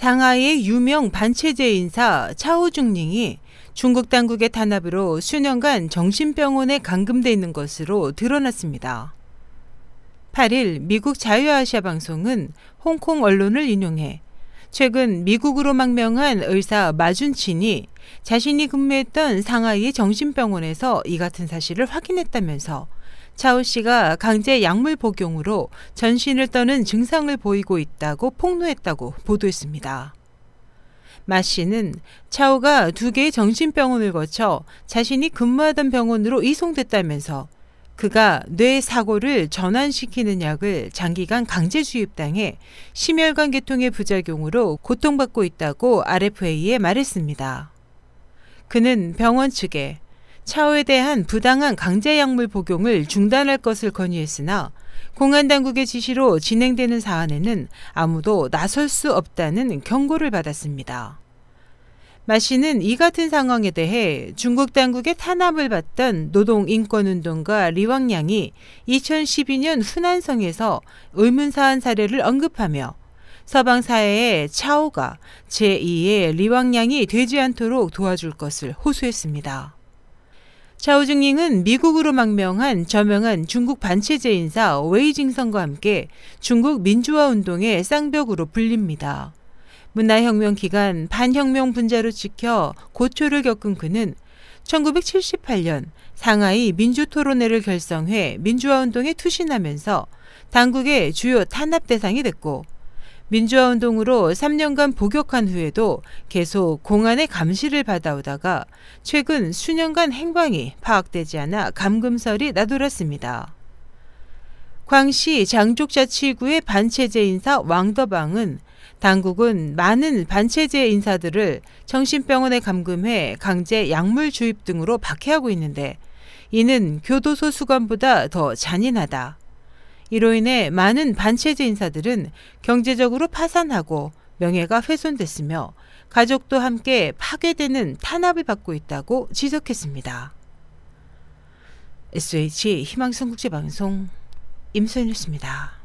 상하이의 유명 반체제 인사 차오중닝이 중국 당국의 탄압으로 수년간 정신병원에 감금돼 있는 것으로 드러났습니다. 8일 미국 자유아시아 방송은 홍콩 언론을 인용해 최근 미국으로 망명한 의사 마준친이 자신이 근무했던 상하이 정신병원에서 이 같은 사실을 확인했다면서 차오 씨가 강제 약물 복용으로 전신을 떠는 증상을 보이고 있다고 폭로했다고 보도했습니다. 마 씨는 차오가 두 개의 정신병원을 거쳐 자신이 근무하던 병원으로 이송됐다면서 그가 뇌 사고를 전환시키는 약을 장기간 강제 주입당해 심혈관 계통의 부작용으로 고통받고 있다고 RFA에 말했습니다. 그는 병원 측에 차오에 대한 부당한 강제 약물 복용을 중단할 것을 건의했으나 공안 당국의 지시로 진행되는 사안에는 아무도 나설 수 없다는 경고를 받았습니다. 마 씨는 이 같은 상황에 대해 중국 당국의 탄압을 받던 노동인권운동가 리왕양이 2012년 후난성에서 의문사한 사례를 언급하며 서방 사회의 차오가 제2의 리왕양이 되지 않도록 도와줄 것을 호소했습니다. 차오증닝은 미국으로 망명한 저명한 중국 반체제 인사 웨이징성과 함께 중국 민주화 운동의 쌍벽으로 불립니다. 문화혁명 기간 반혁명 분자로 찍혀 고초를 겪은 그는 1978년 상하이 민주토론회를 결성해 민주화 운동에 투신하면서 당국의 주요 탄압 대상이 됐고 민주화 운동으로 3년간 복역한 후에도 계속 공안의 감시를 받아오다가 최근 수년간 행방이 파악되지 않아 감금설이 나돌았습니다. 광시 장족자치구의 반체제 인사 왕더방은 당국은 많은 반체제 인사들을 정신병원에 감금해 강제 약물 주입 등으로 박해하고 있는데 이는 교도소 수감보다 더 잔인하다. 이로 인해 많은 반체제 인사들은 경제적으로 파산하고 명예가 훼손됐으며 가족도 함께 파괴되는 탄압을 받고 있다고 지적했습니다. SH 희망성 국제방송 임소연이었습니다.